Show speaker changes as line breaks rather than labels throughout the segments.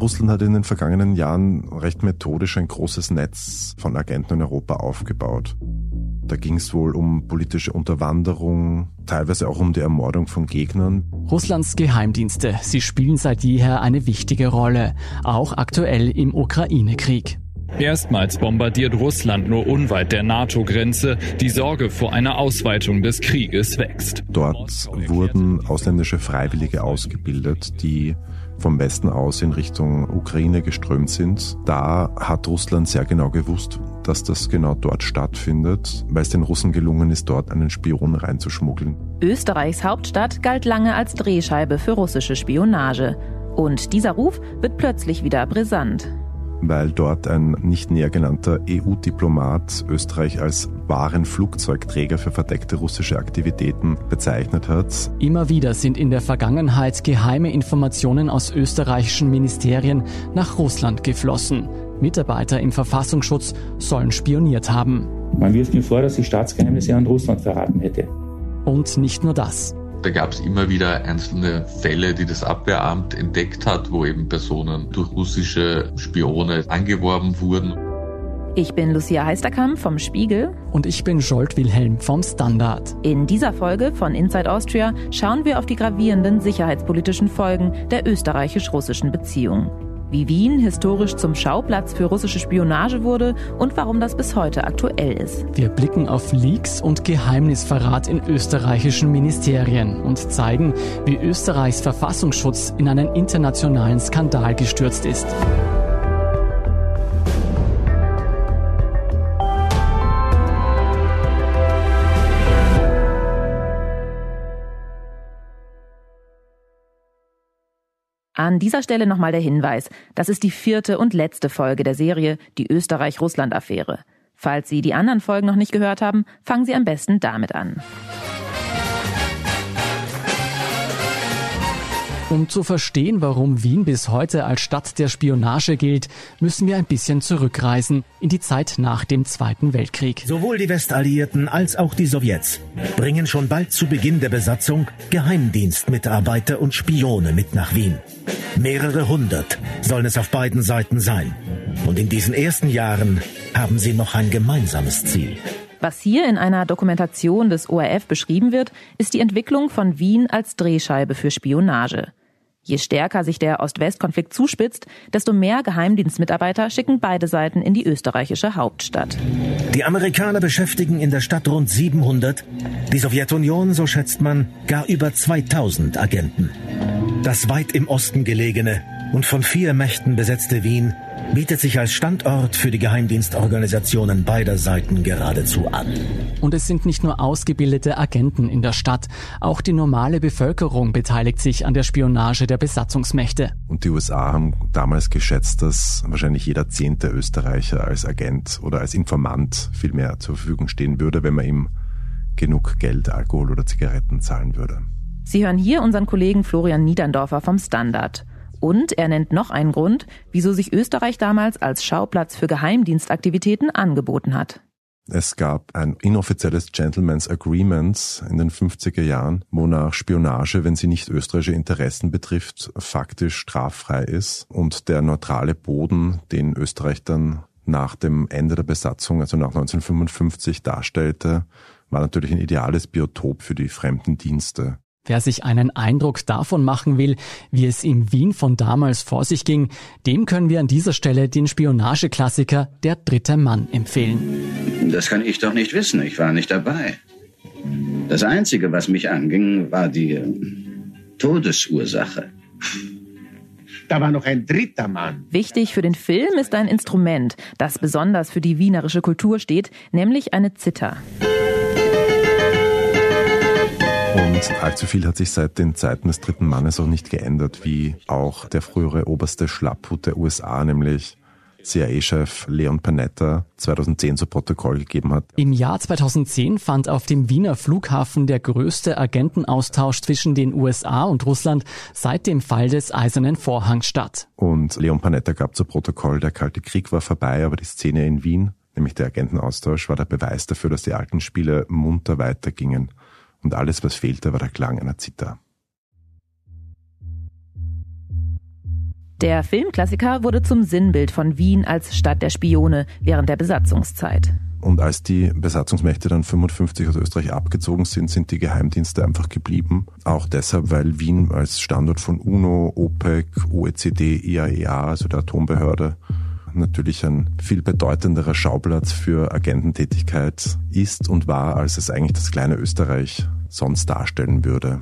Russland hat in den vergangenen Jahren recht methodisch ein großes Netz von Agenten in Europa aufgebaut. Da ging es wohl um politische Unterwanderung, teilweise auch um die Ermordung von Gegnern.
Russlands Geheimdienste, sie spielen seit jeher eine wichtige Rolle, auch aktuell im Ukraine-Krieg.
Erstmals bombardiert Russland nur unweit der NATO-Grenze. Die Sorge vor einer Ausweitung des Krieges wächst.
Dort wurden ausländische Freiwillige ausgebildet, die vom Westen aus in Richtung Ukraine geströmt sind. Da hat Russland sehr genau gewusst, dass das genau dort stattfindet, weil es den Russen gelungen ist, dort einen Spion reinzuschmuggeln.
Österreichs Hauptstadt galt lange als Drehscheibe für russische Spionage. Und dieser Ruf wird plötzlich wieder brisant
weil dort ein nicht näher genannter EU-Diplomat Österreich als wahren Flugzeugträger für verdeckte russische Aktivitäten bezeichnet hat.
Immer wieder sind in der Vergangenheit geheime Informationen aus österreichischen Ministerien nach Russland geflossen. Mitarbeiter im Verfassungsschutz sollen spioniert haben.
Man wirft mir vor, dass ich Staatsgeheimnisse an Russland verraten hätte.
Und nicht nur das.
Da gab es immer wieder einzelne Fälle, die das Abwehramt entdeckt hat, wo eben Personen durch russische Spione angeworben wurden.
Ich bin Lucia Heisterkamp vom Spiegel.
Und ich bin Jolt Wilhelm vom Standard.
In dieser Folge von Inside Austria schauen wir auf die gravierenden sicherheitspolitischen Folgen der österreichisch-russischen Beziehung wie Wien historisch zum Schauplatz für russische Spionage wurde und warum das bis heute aktuell ist.
Wir blicken auf Leaks und Geheimnisverrat in österreichischen Ministerien und zeigen, wie Österreichs Verfassungsschutz in einen internationalen Skandal gestürzt ist.
An dieser Stelle nochmal der Hinweis. Das ist die vierte und letzte Folge der Serie Die Österreich-Russland-Affäre. Falls Sie die anderen Folgen noch nicht gehört haben, fangen Sie am besten damit an.
Um zu verstehen, warum Wien bis heute als Stadt der Spionage gilt, müssen wir ein bisschen zurückreisen in die Zeit nach dem Zweiten Weltkrieg.
Sowohl die Westalliierten als auch die Sowjets bringen schon bald zu Beginn der Besatzung Geheimdienstmitarbeiter und Spione mit nach Wien. Mehrere hundert sollen es auf beiden Seiten sein. Und in diesen ersten Jahren haben sie noch ein gemeinsames Ziel.
Was hier in einer Dokumentation des ORF beschrieben wird, ist die Entwicklung von Wien als Drehscheibe für Spionage. Je stärker sich der Ost-West-Konflikt zuspitzt, desto mehr Geheimdienstmitarbeiter schicken beide Seiten in die österreichische Hauptstadt.
Die Amerikaner beschäftigen in der Stadt rund 700, die Sowjetunion, so schätzt man, gar über 2000 Agenten. Das weit im Osten gelegene und von vier Mächten besetzte Wien bietet sich als Standort für die Geheimdienstorganisationen beider Seiten geradezu an.
Und es sind nicht nur ausgebildete Agenten in der Stadt, auch die normale Bevölkerung beteiligt sich an der Spionage der Besatzungsmächte.
Und die USA haben damals geschätzt, dass wahrscheinlich jeder zehnte Österreicher als Agent oder als Informant viel mehr zur Verfügung stehen würde, wenn man ihm genug Geld, Alkohol oder Zigaretten zahlen würde.
Sie hören hier unseren Kollegen Florian Niederndorfer vom Standard. Und er nennt noch einen Grund, wieso sich Österreich damals als Schauplatz für Geheimdienstaktivitäten angeboten hat.
Es gab ein inoffizielles Gentleman's Agreement in den 50er Jahren, wonach Spionage, wenn sie nicht österreichische Interessen betrifft, faktisch straffrei ist und der neutrale Boden, den Österreich dann nach dem Ende der Besatzung, also nach 1955 darstellte, war natürlich ein ideales Biotop für die fremden Dienste.
Wer sich einen Eindruck davon machen will, wie es in Wien von damals vor sich ging, dem können wir an dieser Stelle den Spionageklassiker Der dritte Mann empfehlen.
Das kann ich doch nicht wissen, ich war nicht dabei. Das Einzige, was mich anging, war die äh, Todesursache.
Da war noch ein dritter Mann.
Wichtig für den Film ist ein Instrument, das besonders für die wienerische Kultur steht, nämlich eine Zither.
Und allzu viel hat sich seit den Zeiten des dritten Mannes auch nicht geändert, wie auch der frühere oberste Schlapphut der USA, nämlich CIA-Chef Leon Panetta 2010 zu Protokoll gegeben hat.
Im Jahr 2010 fand auf dem Wiener Flughafen der größte Agentenaustausch zwischen den USA und Russland seit dem Fall des Eisernen Vorhangs statt.
Und Leon Panetta gab zu Protokoll, der Kalte Krieg war vorbei, aber die Szene in Wien, nämlich der Agentenaustausch, war der Beweis dafür, dass die alten Spiele munter weitergingen und alles, was fehlte, war der Klang einer Zither.
Der Filmklassiker wurde zum Sinnbild von Wien als Stadt der Spione während der Besatzungszeit.
Und als die Besatzungsmächte dann 55 aus Österreich abgezogen sind, sind die Geheimdienste einfach geblieben. Auch deshalb, weil Wien als Standort von UNO, OPEC, OECD, IAEA, also der Atombehörde, natürlich ein viel bedeutenderer Schauplatz für Agententätigkeit ist und war, als es eigentlich das kleine Österreich sonst darstellen würde.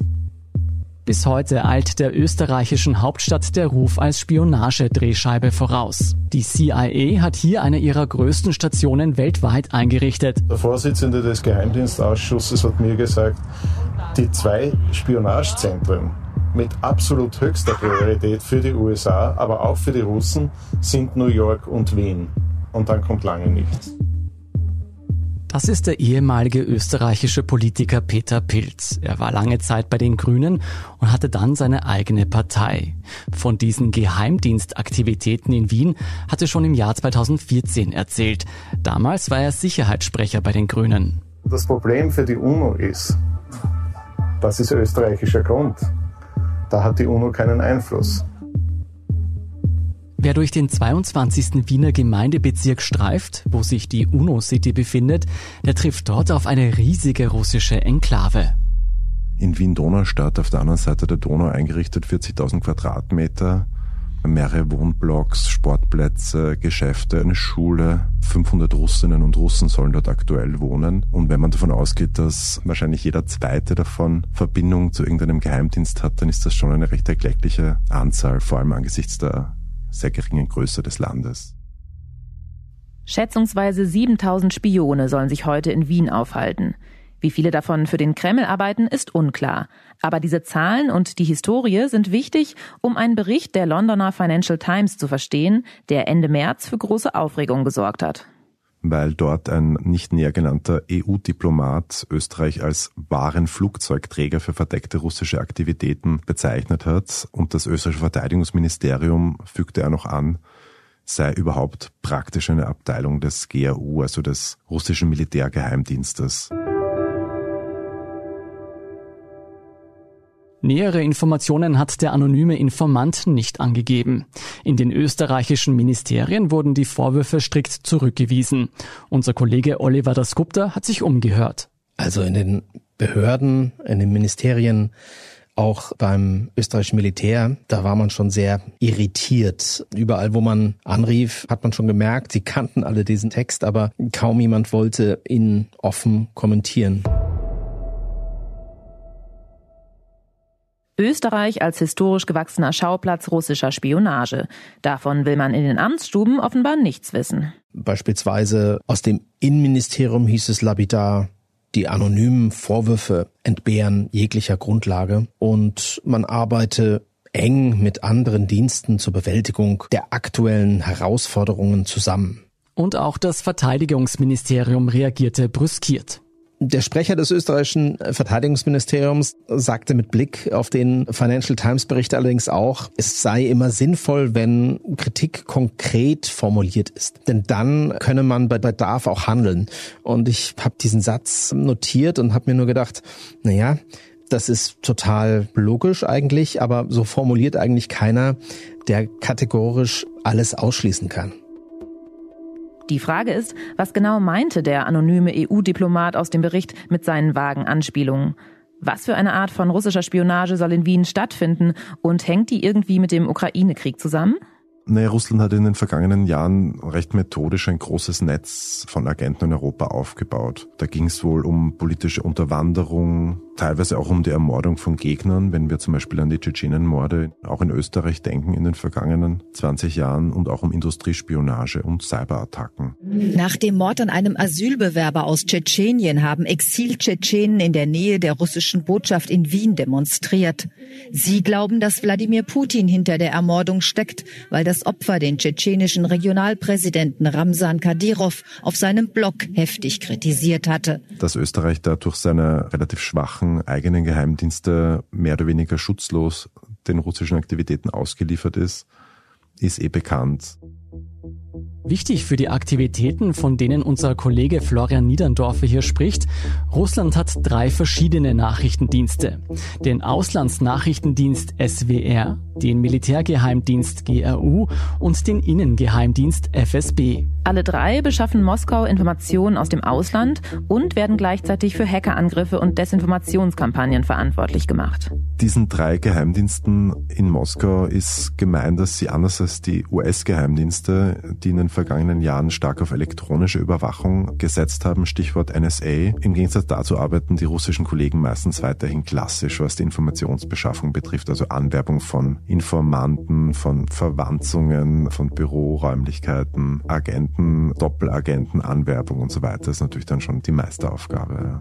Bis heute eilt der österreichischen Hauptstadt der Ruf als Spionagedrehscheibe voraus. Die CIA hat hier eine ihrer größten Stationen weltweit eingerichtet.
Der Vorsitzende des Geheimdienstausschusses hat mir gesagt, die zwei Spionagezentren mit absolut höchster Priorität für die USA, aber auch für die Russen sind New York und Wien. Und dann kommt lange nichts.
Das ist der ehemalige österreichische Politiker Peter Pilz. Er war lange Zeit bei den Grünen und hatte dann seine eigene Partei. Von diesen Geheimdienstaktivitäten in Wien hatte schon im Jahr 2014 erzählt. Damals war er Sicherheitssprecher bei den Grünen.
Das Problem für die UNO ist, das ist österreichischer Grund. Da hat die UNO keinen Einfluss.
Wer durch den 22. Wiener Gemeindebezirk streift, wo sich die UNO-City befindet, der trifft dort auf eine riesige russische Enklave.
In Wien-Donaustadt auf der anderen Seite der Donau eingerichtet 40.000 Quadratmeter, mehrere Wohnblocks, Sportplätze, Geschäfte, eine Schule. 500 Russinnen und Russen sollen dort aktuell wohnen. Und wenn man davon ausgeht, dass wahrscheinlich jeder zweite davon Verbindung zu irgendeinem Geheimdienst hat, dann ist das schon eine recht erkleckliche Anzahl, vor allem angesichts der sehr geringen Größe des Landes.
Schätzungsweise 7000 Spione sollen sich heute in Wien aufhalten. Wie viele davon für den Kreml arbeiten, ist unklar. Aber diese Zahlen und die Historie sind wichtig, um einen Bericht der Londoner Financial Times zu verstehen, der Ende März für große Aufregung gesorgt hat
weil dort ein nicht näher genannter EU-Diplomat Österreich als wahren Flugzeugträger für verdeckte russische Aktivitäten bezeichnet hat und das österreichische Verteidigungsministerium fügte er noch an, sei überhaupt praktisch eine Abteilung des GRU, also des russischen Militärgeheimdienstes.
Nähere Informationen hat der anonyme Informant nicht angegeben. In den österreichischen Ministerien wurden die Vorwürfe strikt zurückgewiesen. Unser Kollege Oliver Dasgupta hat sich umgehört.
Also in den Behörden, in den Ministerien, auch beim österreichischen Militär, da war man schon sehr irritiert. Überall, wo man anrief, hat man schon gemerkt, sie kannten alle diesen Text, aber kaum jemand wollte ihn offen kommentieren.
Österreich als historisch gewachsener Schauplatz russischer Spionage. Davon will man in den Amtsstuben offenbar nichts wissen.
Beispielsweise aus dem Innenministerium hieß es lapidar, die anonymen Vorwürfe entbehren jeglicher Grundlage und man arbeite eng mit anderen Diensten zur Bewältigung der aktuellen Herausforderungen zusammen.
Und auch das Verteidigungsministerium reagierte brüskiert.
Der Sprecher des österreichischen Verteidigungsministeriums sagte mit Blick auf den Financial Times Bericht allerdings auch, es sei immer sinnvoll, wenn Kritik konkret formuliert ist. Denn dann könne man bei Bedarf auch handeln. Und ich habe diesen Satz notiert und habe mir nur gedacht, na ja, das ist total logisch eigentlich, aber so formuliert eigentlich keiner, der kategorisch alles ausschließen kann.
Die Frage ist, was genau meinte der anonyme EU-Diplomat aus dem Bericht mit seinen vagen Anspielungen? Was für eine Art von russischer Spionage soll in Wien stattfinden und hängt die irgendwie mit dem Ukraine-Krieg zusammen?
Naja, Russland hat in den vergangenen Jahren recht methodisch ein großes Netz von Agenten in Europa aufgebaut. Da ging es wohl um politische Unterwanderung, teilweise auch um die Ermordung von Gegnern, wenn wir zum Beispiel an die Tschetschenenmorde auch in Österreich denken in den vergangenen 20 Jahren und auch um Industriespionage und Cyberattacken.
Nach dem Mord an einem Asylbewerber aus Tschetschenien haben Exil-Tschetschenen in der Nähe der russischen Botschaft in Wien demonstriert. Sie glauben, dass Wladimir Putin hinter der Ermordung steckt, weil das Opfer den tschetschenischen Regionalpräsidenten Ramsan Kadyrov auf seinem Blog heftig kritisiert hatte.
Dass Österreich da durch seine relativ schwachen eigenen Geheimdienste mehr oder weniger schutzlos den russischen Aktivitäten ausgeliefert ist, ist eh bekannt.
Wichtig für die Aktivitäten, von denen unser Kollege Florian Niederndorfer hier spricht, Russland hat drei verschiedene Nachrichtendienste. Den Auslandsnachrichtendienst SWR, den Militärgeheimdienst GRU und den Innengeheimdienst FSB.
Alle drei beschaffen Moskau Informationen aus dem Ausland und werden gleichzeitig für Hackerangriffe und Desinformationskampagnen verantwortlich gemacht.
Diesen drei Geheimdiensten in Moskau ist gemein, dass sie anders als die US-Geheimdienste, die in den vergangenen Jahren stark auf elektronische Überwachung gesetzt haben, Stichwort NSA. Im Gegensatz dazu arbeiten die russischen Kollegen meistens weiterhin klassisch, was die Informationsbeschaffung betrifft, also Anwerbung von Informanten, von Verwanzungen, von Büroräumlichkeiten, Agenten, Doppelagenten, Anwerbung und so weiter. Ist natürlich dann schon die Meisteraufgabe.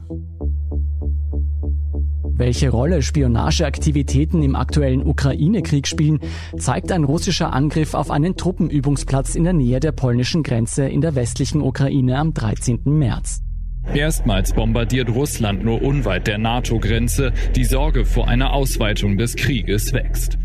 Welche Rolle Spionageaktivitäten im aktuellen Ukraine-Krieg spielen, zeigt ein russischer Angriff auf einen Truppenübungsplatz in der Nähe der polnischen Grenze in der westlichen Ukraine am 13. März.
Erstmals bombardiert Russland nur unweit der NATO-Grenze. Die Sorge vor einer Ausweitung des Krieges wächst.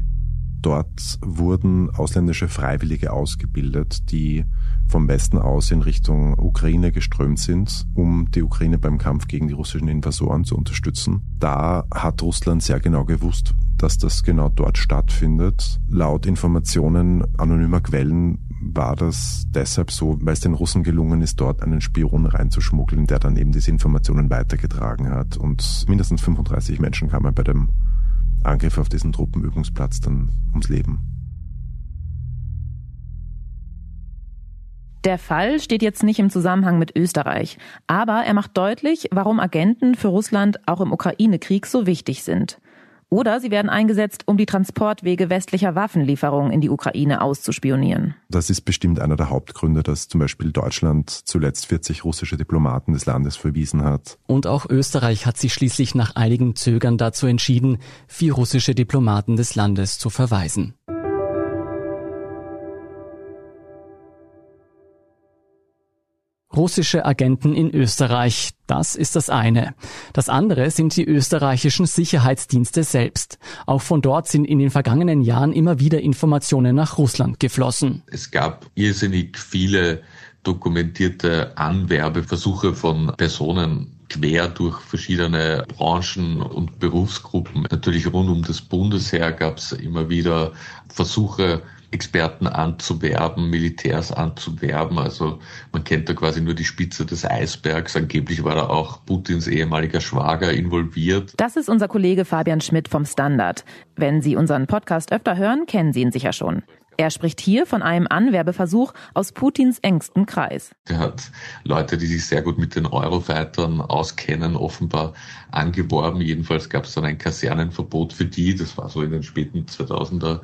Dort wurden ausländische Freiwillige ausgebildet, die vom Westen aus in Richtung Ukraine geströmt sind, um die Ukraine beim Kampf gegen die russischen Invasoren zu unterstützen. Da hat Russland sehr genau gewusst, dass das genau dort stattfindet. Laut Informationen anonymer Quellen war das deshalb so, weil es den Russen gelungen ist, dort einen Spion reinzuschmuggeln, der dann eben diese Informationen weitergetragen hat. Und mindestens 35 Menschen kamen bei dem Angriff auf diesen Truppenübungsplatz dann ums Leben.
Der Fall steht jetzt nicht im Zusammenhang mit Österreich, aber er macht deutlich, warum Agenten für Russland auch im Ukraine-Krieg so wichtig sind. Oder sie werden eingesetzt, um die Transportwege westlicher Waffenlieferungen in die Ukraine auszuspionieren.
Das ist bestimmt einer der Hauptgründe, dass zum Beispiel Deutschland zuletzt 40 russische Diplomaten des Landes verwiesen hat.
Und auch Österreich hat sich schließlich nach einigem Zögern dazu entschieden, vier russische Diplomaten des Landes zu verweisen. Russische Agenten in Österreich, das ist das eine. Das andere sind die österreichischen Sicherheitsdienste selbst. Auch von dort sind in den vergangenen Jahren immer wieder Informationen nach Russland geflossen.
Es gab irrsinnig viele dokumentierte Anwerbeversuche von Personen quer durch verschiedene Branchen und Berufsgruppen. Natürlich rund um das Bundesheer gab es immer wieder Versuche, Experten anzuwerben, Militärs anzuwerben. Also man kennt da quasi nur die Spitze des Eisbergs. Angeblich war da auch Putins ehemaliger Schwager involviert.
Das ist unser Kollege Fabian Schmidt vom Standard. Wenn Sie unseren Podcast öfter hören, kennen Sie ihn sicher schon. Er spricht hier von einem Anwerbeversuch aus Putins engstem Kreis.
Er hat Leute, die sich sehr gut mit den Eurofightern auskennen, offenbar angeworben. Jedenfalls gab es dann ein Kasernenverbot für die. Das war so in den späten 2000er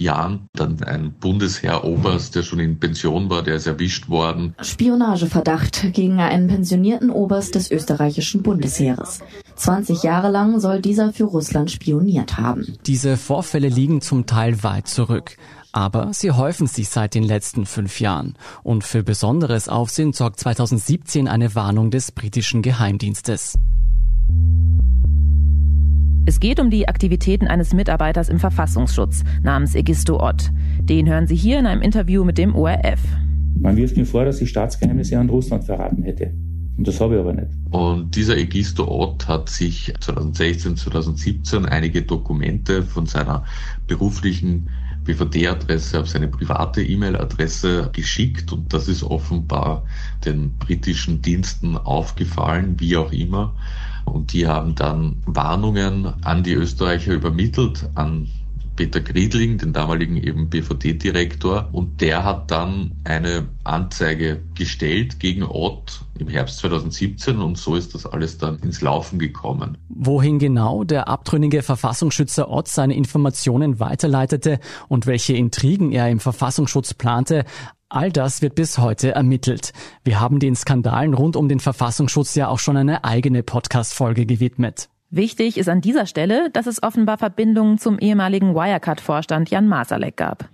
Jahren. Dann ein Bundesheeroberst, der schon in Pension war, der ist erwischt worden.
Spionageverdacht gegen einen pensionierten Oberst des österreichischen Bundesheeres. 20 Jahre lang soll dieser für Russland spioniert haben.
Diese Vorfälle liegen zum Teil weit zurück. Aber sie häufen sich seit den letzten fünf Jahren. Und für besonderes Aufsehen sorgt 2017 eine Warnung des britischen Geheimdienstes.
Es geht um die Aktivitäten eines Mitarbeiters im Verfassungsschutz namens Egisto Ott. Den hören Sie hier in einem Interview mit dem ORF.
Man wirft mir vor, dass ich Staatsgeheimnisse an Russland verraten hätte. Und das habe ich aber nicht.
Und dieser Egisto Ott hat sich 2016, 2017 einige Dokumente von seiner beruflichen BVD-Adresse auf seine private E-Mail-Adresse geschickt und das ist offenbar den britischen Diensten aufgefallen, wie auch immer. Und die haben dann Warnungen an die Österreicher übermittelt, an Peter Griedling, den damaligen eben BVD-Direktor, und der hat dann eine Anzeige gestellt gegen Ott im Herbst 2017 und so ist das alles dann ins Laufen gekommen.
Wohin genau der abtrünnige Verfassungsschützer Ott seine Informationen weiterleitete und welche Intrigen er im Verfassungsschutz plante, All das wird bis heute ermittelt. Wir haben den Skandalen rund um den Verfassungsschutz ja auch schon eine eigene Podcast-Folge gewidmet.
Wichtig ist an dieser Stelle, dass es offenbar Verbindungen zum ehemaligen Wirecard-Vorstand Jan Masalek gab.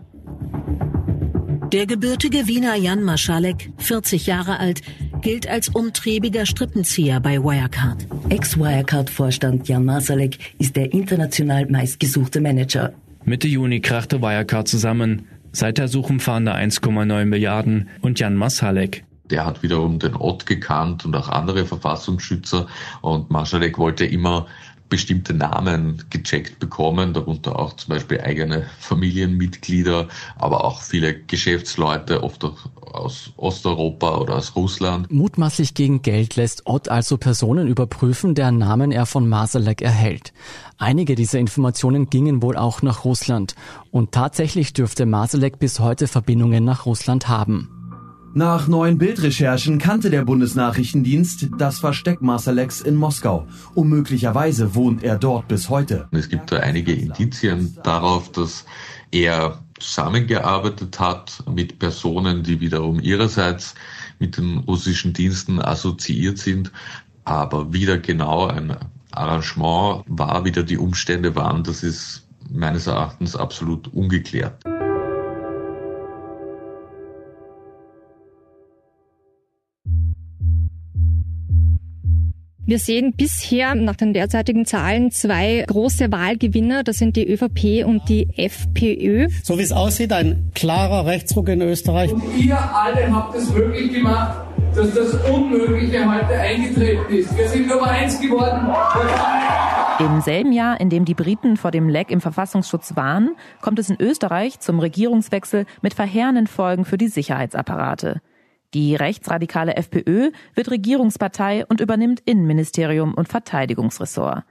Der gebürtige Wiener Jan Maschalek, 40 Jahre alt, gilt als umtriebiger Strippenzieher bei Wirecard.
Ex-Wirecard-Vorstand Jan Masalek ist der international meistgesuchte Manager.
Mitte Juni krachte Wirecard zusammen. Seither suchen Fahnder 1,9 Milliarden und Jan Masalek.
Der hat wiederum den Ott gekannt und auch andere Verfassungsschützer. Und Masalek wollte immer bestimmte Namen gecheckt bekommen, darunter auch zum Beispiel eigene Familienmitglieder, aber auch viele Geschäftsleute, oft auch aus Osteuropa oder aus Russland.
Mutmaßlich gegen Geld lässt Ott also Personen überprüfen, deren Namen er von Masalek erhält. Einige dieser Informationen gingen wohl auch nach Russland. Und tatsächlich dürfte Masalek bis heute Verbindungen nach Russland haben.
Nach neuen Bildrecherchen kannte der Bundesnachrichtendienst das Versteck Masaleks in Moskau und möglicherweise wohnt er dort bis heute.
Es gibt da einige Indizien darauf, dass er zusammengearbeitet hat mit Personen, die wiederum ihrerseits mit den russischen Diensten assoziiert sind. Aber wieder genau ein Arrangement war, wieder die Umstände waren, das ist meines Erachtens absolut ungeklärt.
Wir sehen bisher nach den derzeitigen Zahlen zwei große Wahlgewinner. Das sind die ÖVP und die FPÖ.
So wie es aussieht, ein klarer Rechtsruck in Österreich.
Und ihr alle habt es möglich gemacht, dass das Unmögliche heute eingetreten ist. Wir sind Nummer eins geworden.
Im selben Jahr, in dem die Briten vor dem Leck im Verfassungsschutz waren, kommt es in Österreich zum Regierungswechsel mit verheerenden Folgen für die Sicherheitsapparate. Die rechtsradikale FPÖ wird Regierungspartei und übernimmt Innenministerium und Verteidigungsressort.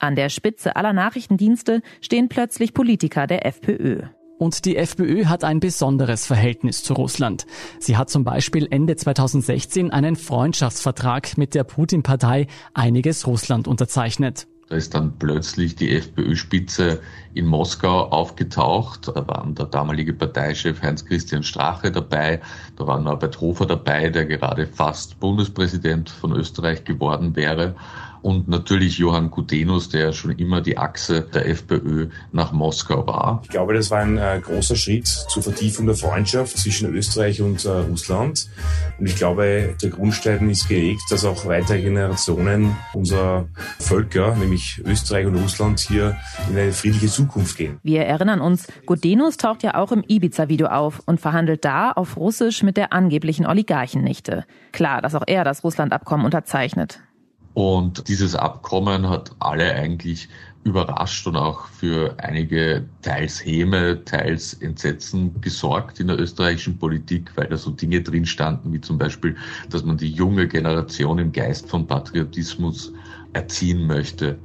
An der Spitze aller Nachrichtendienste stehen plötzlich Politiker der FPÖ.
Und die FPÖ hat ein besonderes Verhältnis zu Russland. Sie hat zum Beispiel Ende 2016 einen Freundschaftsvertrag mit der Putin-Partei Einiges Russland unterzeichnet.
Da ist dann plötzlich die FPÖ-Spitze in Moskau aufgetaucht. Da waren der damalige Parteichef Heinz-Christian Strache dabei. Da war Norbert Hofer dabei, der gerade fast Bundespräsident von Österreich geworden wäre und natürlich Johann Gudenus, der schon immer die Achse der FPÖ nach Moskau war.
Ich glaube, das war ein äh, großer Schritt zur Vertiefung der Freundschaft zwischen Österreich und äh, Russland. Und ich glaube, der Grundstein ist gelegt, dass auch weitere Generationen unserer Völker, nämlich Österreich und Russland, hier in eine friedliche Zukunft gehen.
Wir erinnern uns, Gudenus taucht ja auch im Ibiza-Video auf und verhandelt da auf Russisch mit der angeblichen Oligarchennichte. Klar, dass auch er das Russland-Abkommen unterzeichnet.
Und dieses Abkommen hat alle eigentlich überrascht und auch für einige teils Häme, teils Entsetzen gesorgt in der österreichischen Politik, weil da so Dinge drin standen, wie zum Beispiel, dass man die junge Generation im Geist von Patriotismus erziehen möchte.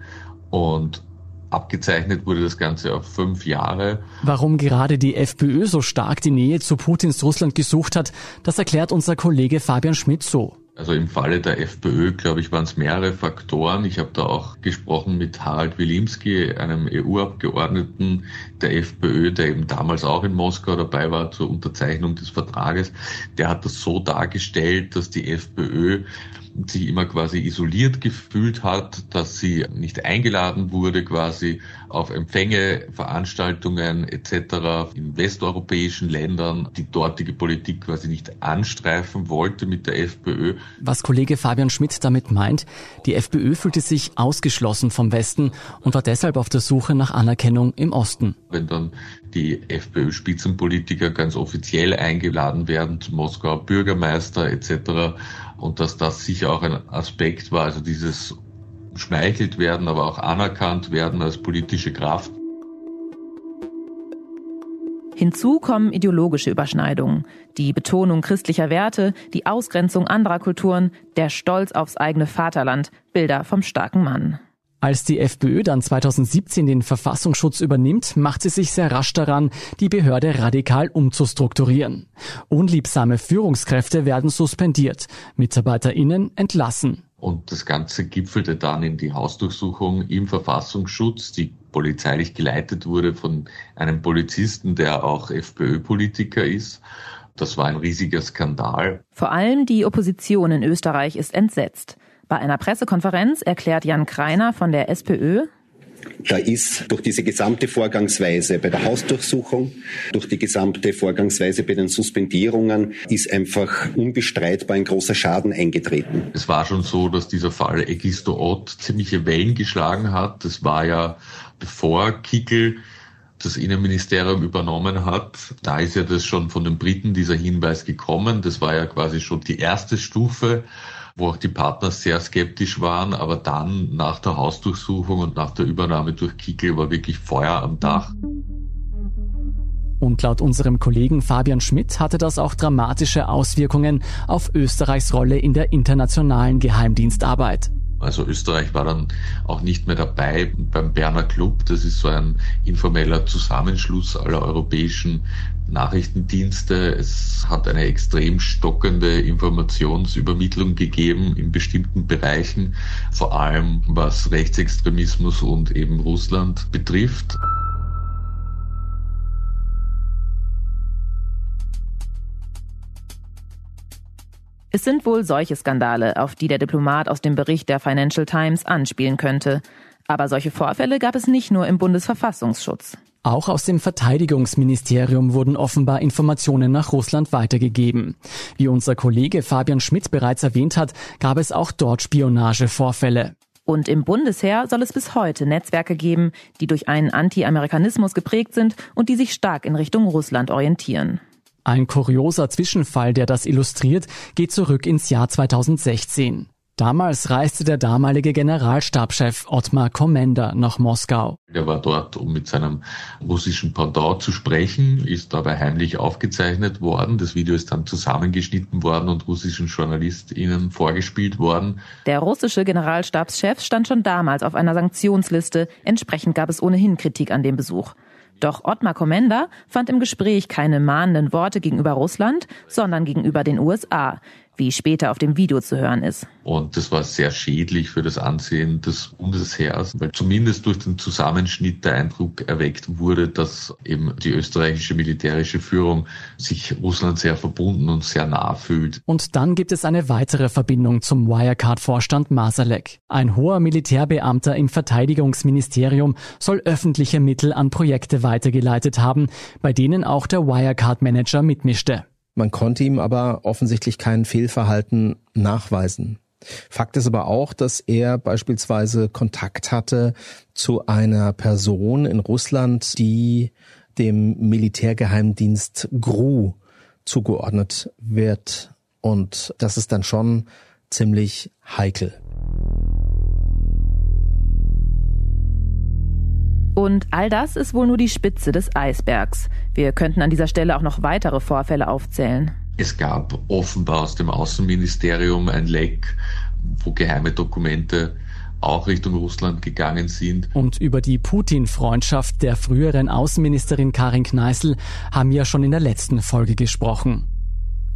Und abgezeichnet wurde das Ganze auf fünf Jahre.
Warum gerade die FPÖ so stark die Nähe zu Putins Russland gesucht hat, das erklärt unser Kollege Fabian Schmidt so.
Also im Falle der FPÖ, glaube ich, waren es mehrere Faktoren. Ich habe da auch gesprochen mit Harald Wilimski, einem EU-Abgeordneten der FPÖ, der eben damals auch in Moskau dabei war zur Unterzeichnung des Vertrages. Der hat das so dargestellt, dass die FPÖ sich immer quasi isoliert gefühlt hat, dass sie nicht eingeladen wurde quasi auf Empfänge, Veranstaltungen etc. in westeuropäischen Ländern, die dortige Politik quasi nicht anstreifen wollte mit der FPÖ.
Was Kollege Fabian Schmidt damit meint, die FPÖ fühlte sich ausgeschlossen vom Westen und war deshalb auf der Suche nach Anerkennung im Osten.
Wenn dann die FPÖ-Spitzenpolitiker ganz offiziell eingeladen werden zum Moskauer Bürgermeister etc., und dass das sicher auch ein Aspekt war, also dieses schmeichelt werden, aber auch anerkannt werden als politische Kraft.
Hinzu kommen ideologische Überschneidungen, die Betonung christlicher Werte, die Ausgrenzung anderer Kulturen, der Stolz aufs eigene Vaterland, Bilder vom starken Mann.
Als die FPÖ dann 2017 den Verfassungsschutz übernimmt, macht sie sich sehr rasch daran, die Behörde radikal umzustrukturieren. Unliebsame Führungskräfte werden suspendiert, MitarbeiterInnen entlassen.
Und das Ganze gipfelte dann in die Hausdurchsuchung im Verfassungsschutz, die polizeilich geleitet wurde von einem Polizisten, der auch FPÖ-Politiker ist. Das war ein riesiger Skandal.
Vor allem die Opposition in Österreich ist entsetzt. Bei einer Pressekonferenz erklärt Jan Kreiner von der SPÖ,
da ist durch diese gesamte Vorgangsweise bei der Hausdurchsuchung, durch die gesamte Vorgangsweise bei den Suspendierungen, ist einfach unbestreitbar ein großer Schaden eingetreten.
Es war schon so, dass dieser Fall Egisto Ott ziemliche Wellen geschlagen hat. Das war ja bevor Kickel das Innenministerium übernommen hat, da ist ja das schon von den Briten dieser Hinweis gekommen. Das war ja quasi schon die erste Stufe wo auch die Partner sehr skeptisch waren. Aber dann nach der Hausdurchsuchung und nach der Übernahme durch Kickel war wirklich Feuer am Dach.
Und laut unserem Kollegen Fabian Schmidt hatte das auch dramatische Auswirkungen auf Österreichs Rolle in der internationalen Geheimdienstarbeit.
Also Österreich war dann auch nicht mehr dabei beim Berner Club. Das ist so ein informeller Zusammenschluss aller europäischen Nachrichtendienste. Es hat eine extrem stockende Informationsübermittlung gegeben in bestimmten Bereichen, vor allem was Rechtsextremismus und eben Russland betrifft.
Es sind wohl solche Skandale, auf die der Diplomat aus dem Bericht der Financial Times anspielen könnte. Aber solche Vorfälle gab es nicht nur im Bundesverfassungsschutz.
Auch aus dem Verteidigungsministerium wurden offenbar Informationen nach Russland weitergegeben. Wie unser Kollege Fabian Schmidt bereits erwähnt hat, gab es auch dort Spionagevorfälle.
Und im Bundesheer soll es bis heute Netzwerke geben, die durch einen Anti-Amerikanismus geprägt sind und die sich stark in Richtung Russland orientieren.
Ein kurioser Zwischenfall, der das illustriert, geht zurück ins Jahr 2016. Damals reiste der damalige Generalstabschef Ottmar Kommender nach Moskau.
Er war dort, um mit seinem russischen Pendant zu sprechen, ist dabei heimlich aufgezeichnet worden. Das Video ist dann zusammengeschnitten worden und russischen JournalistInnen vorgespielt worden.
Der russische Generalstabschef stand schon damals auf einer Sanktionsliste. Entsprechend gab es ohnehin Kritik an dem Besuch. Doch Ottmar Kommender fand im Gespräch keine mahnenden Worte gegenüber Russland, sondern gegenüber den USA wie später auf dem Video zu hören ist.
Und das war sehr schädlich für das Ansehen des Bundesheers, weil zumindest durch den Zusammenschnitt der Eindruck erweckt wurde, dass eben die österreichische militärische Führung sich Russland sehr verbunden und sehr nah fühlt.
Und dann gibt es eine weitere Verbindung zum Wirecard-Vorstand Masalek. Ein hoher Militärbeamter im Verteidigungsministerium soll öffentliche Mittel an Projekte weitergeleitet haben, bei denen auch der Wirecard-Manager mitmischte.
Man konnte ihm aber offensichtlich kein Fehlverhalten nachweisen. Fakt ist aber auch, dass er beispielsweise Kontakt hatte zu einer Person in Russland, die dem Militärgeheimdienst GRU zugeordnet wird. Und das ist dann schon ziemlich heikel.
Und all das ist wohl nur die Spitze des Eisbergs. Wir könnten an dieser Stelle auch noch weitere Vorfälle aufzählen.
Es gab offenbar aus dem Außenministerium ein Leck, wo geheime Dokumente auch Richtung Russland gegangen sind.
Und über die Putin-Freundschaft der früheren Außenministerin Karin Kneißl haben wir schon in der letzten Folge gesprochen.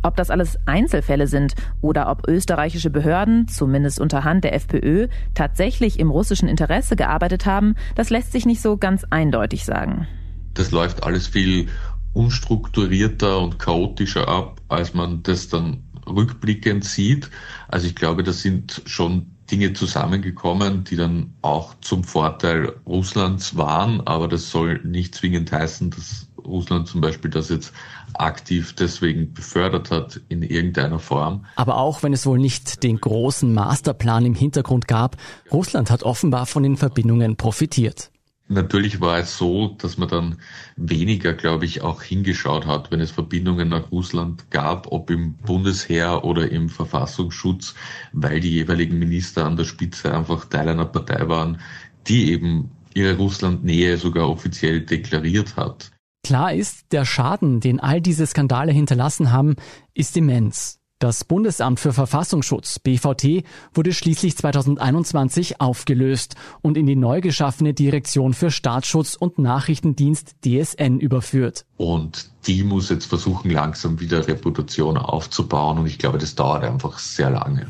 Ob das alles Einzelfälle sind oder ob österreichische Behörden, zumindest unter Hand der FPÖ, tatsächlich im russischen Interesse gearbeitet haben, das lässt sich nicht so ganz eindeutig sagen.
Das läuft alles viel unstrukturierter und chaotischer ab, als man das dann rückblickend sieht. Also ich glaube, da sind schon Dinge zusammengekommen, die dann auch zum Vorteil Russlands waren, aber das soll nicht zwingend heißen, dass Russland zum Beispiel das jetzt aktiv deswegen befördert hat in irgendeiner Form.
Aber auch wenn es wohl nicht den großen Masterplan im Hintergrund gab, Russland hat offenbar von den Verbindungen profitiert.
Natürlich war es so, dass man dann weniger, glaube ich, auch hingeschaut hat, wenn es Verbindungen nach Russland gab, ob im Bundesheer oder im Verfassungsschutz, weil die jeweiligen Minister an der Spitze einfach Teil einer Partei waren, die eben ihre Russlandnähe sogar offiziell deklariert hat.
Klar ist, der Schaden, den all diese Skandale hinterlassen haben, ist immens. Das Bundesamt für Verfassungsschutz BVT wurde schließlich 2021 aufgelöst und in die neu geschaffene Direktion für Staatsschutz und Nachrichtendienst DSN überführt.
Und die muss jetzt versuchen, langsam wieder Reputation aufzubauen und ich glaube, das dauert einfach sehr lange.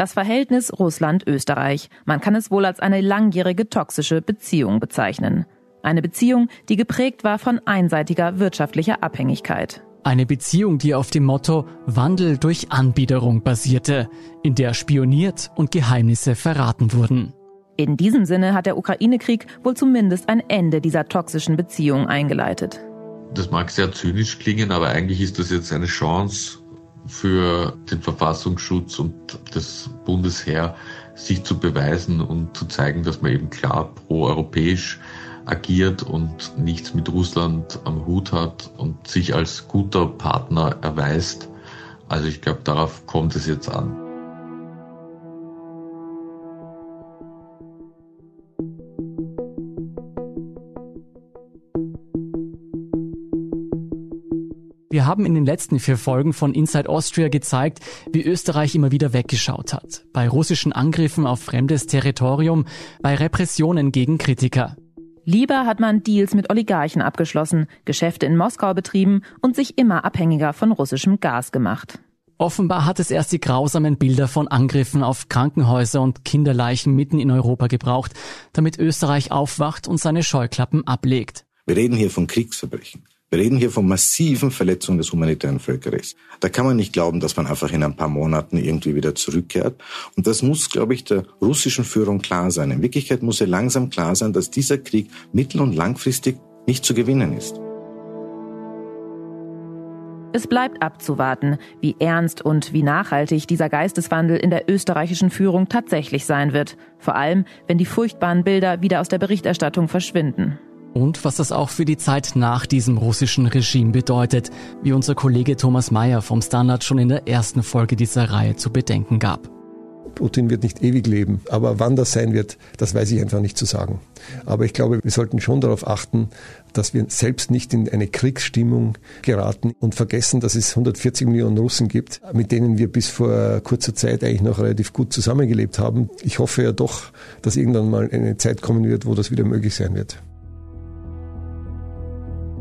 Das Verhältnis Russland-Österreich. Man kann es wohl als eine langjährige toxische Beziehung bezeichnen. Eine Beziehung, die geprägt war von einseitiger wirtschaftlicher Abhängigkeit.
Eine Beziehung, die auf dem Motto Wandel durch Anbiederung basierte, in der spioniert und Geheimnisse verraten wurden.
In diesem Sinne hat der Ukraine-Krieg wohl zumindest ein Ende dieser toxischen Beziehung eingeleitet.
Das mag sehr zynisch klingen, aber eigentlich ist das jetzt eine Chance für den Verfassungsschutz und das Bundesheer, sich zu beweisen und zu zeigen, dass man eben klar pro-europäisch agiert und nichts mit Russland am Hut hat und sich als guter Partner erweist. Also ich glaube, darauf kommt es jetzt an.
Haben in den letzten vier Folgen von Inside Austria gezeigt, wie Österreich immer wieder weggeschaut hat. Bei russischen Angriffen auf fremdes Territorium, bei Repressionen gegen Kritiker.
Lieber hat man Deals mit Oligarchen abgeschlossen, Geschäfte in Moskau betrieben und sich immer abhängiger von russischem Gas gemacht.
Offenbar hat es erst die grausamen Bilder von Angriffen auf Krankenhäuser und Kinderleichen mitten in Europa gebraucht, damit Österreich aufwacht und seine Scheuklappen ablegt.
Wir reden hier von Kriegsverbrechen. Wir reden hier von massiven Verletzungen des humanitären Völkerrechts. Da kann man nicht glauben, dass man einfach in ein paar Monaten irgendwie wieder zurückkehrt. Und das muss, glaube ich, der russischen Führung klar sein. In Wirklichkeit muss ihr langsam klar sein, dass dieser Krieg mittel- und langfristig nicht zu gewinnen ist.
Es bleibt abzuwarten, wie ernst und wie nachhaltig dieser Geisteswandel in der österreichischen Führung tatsächlich sein wird. Vor allem, wenn die furchtbaren Bilder wieder aus der Berichterstattung verschwinden.
Und was das auch für die Zeit nach diesem russischen Regime bedeutet, wie unser Kollege Thomas Mayer vom Standard schon in der ersten Folge dieser Reihe zu bedenken gab.
Putin wird nicht ewig leben, aber wann das sein wird, das weiß ich einfach nicht zu sagen. Aber ich glaube, wir sollten schon darauf achten, dass wir selbst nicht in eine Kriegsstimmung geraten und vergessen, dass es 140 Millionen Russen gibt, mit denen wir bis vor kurzer Zeit eigentlich noch relativ gut zusammengelebt haben. Ich hoffe ja doch, dass irgendwann mal eine Zeit kommen wird, wo das wieder möglich sein wird.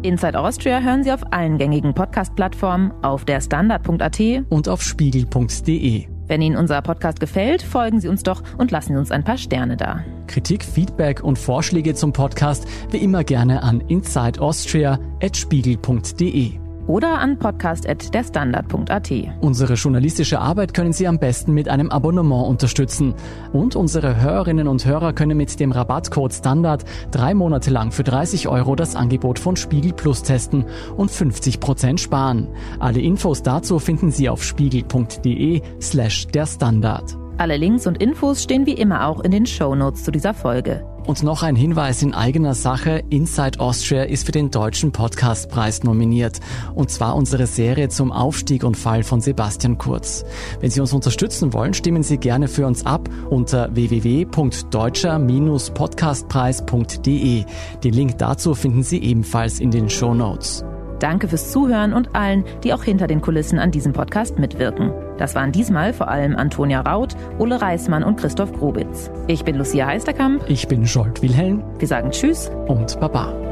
Inside Austria hören Sie auf allen gängigen Podcast-Plattformen, auf der Standard.at
und auf spiegel.de.
Wenn Ihnen unser Podcast gefällt, folgen Sie uns doch und lassen Sie uns ein paar Sterne da.
Kritik, Feedback und Vorschläge zum Podcast wie immer gerne an insideaustria.spiegel.de
oder an podcast.derstandard.at.
Unsere journalistische Arbeit können Sie am besten mit einem Abonnement unterstützen. Und unsere Hörerinnen und Hörer können mit dem Rabattcode Standard drei Monate lang für 30 Euro das Angebot von Spiegel Plus testen und 50 Prozent sparen. Alle Infos dazu finden Sie auf spiegel.de slash der Standard.
Alle Links und Infos stehen wie immer auch in den Show Notes zu dieser Folge.
Und noch ein Hinweis in eigener Sache. Inside Austria ist für den Deutschen Podcastpreis nominiert. Und zwar unsere Serie zum Aufstieg und Fall von Sebastian Kurz. Wenn Sie uns unterstützen wollen, stimmen Sie gerne für uns ab unter www.deutscher-podcastpreis.de. Den Link dazu finden Sie ebenfalls in den Show Notes.
Danke fürs Zuhören und allen, die auch hinter den Kulissen an diesem Podcast mitwirken. Das waren diesmal vor allem Antonia Raut, Ole Reismann und Christoph Grobitz. Ich bin Lucia Heisterkamp.
Ich bin Scholt Wilhelm.
Wir sagen Tschüss
und Baba.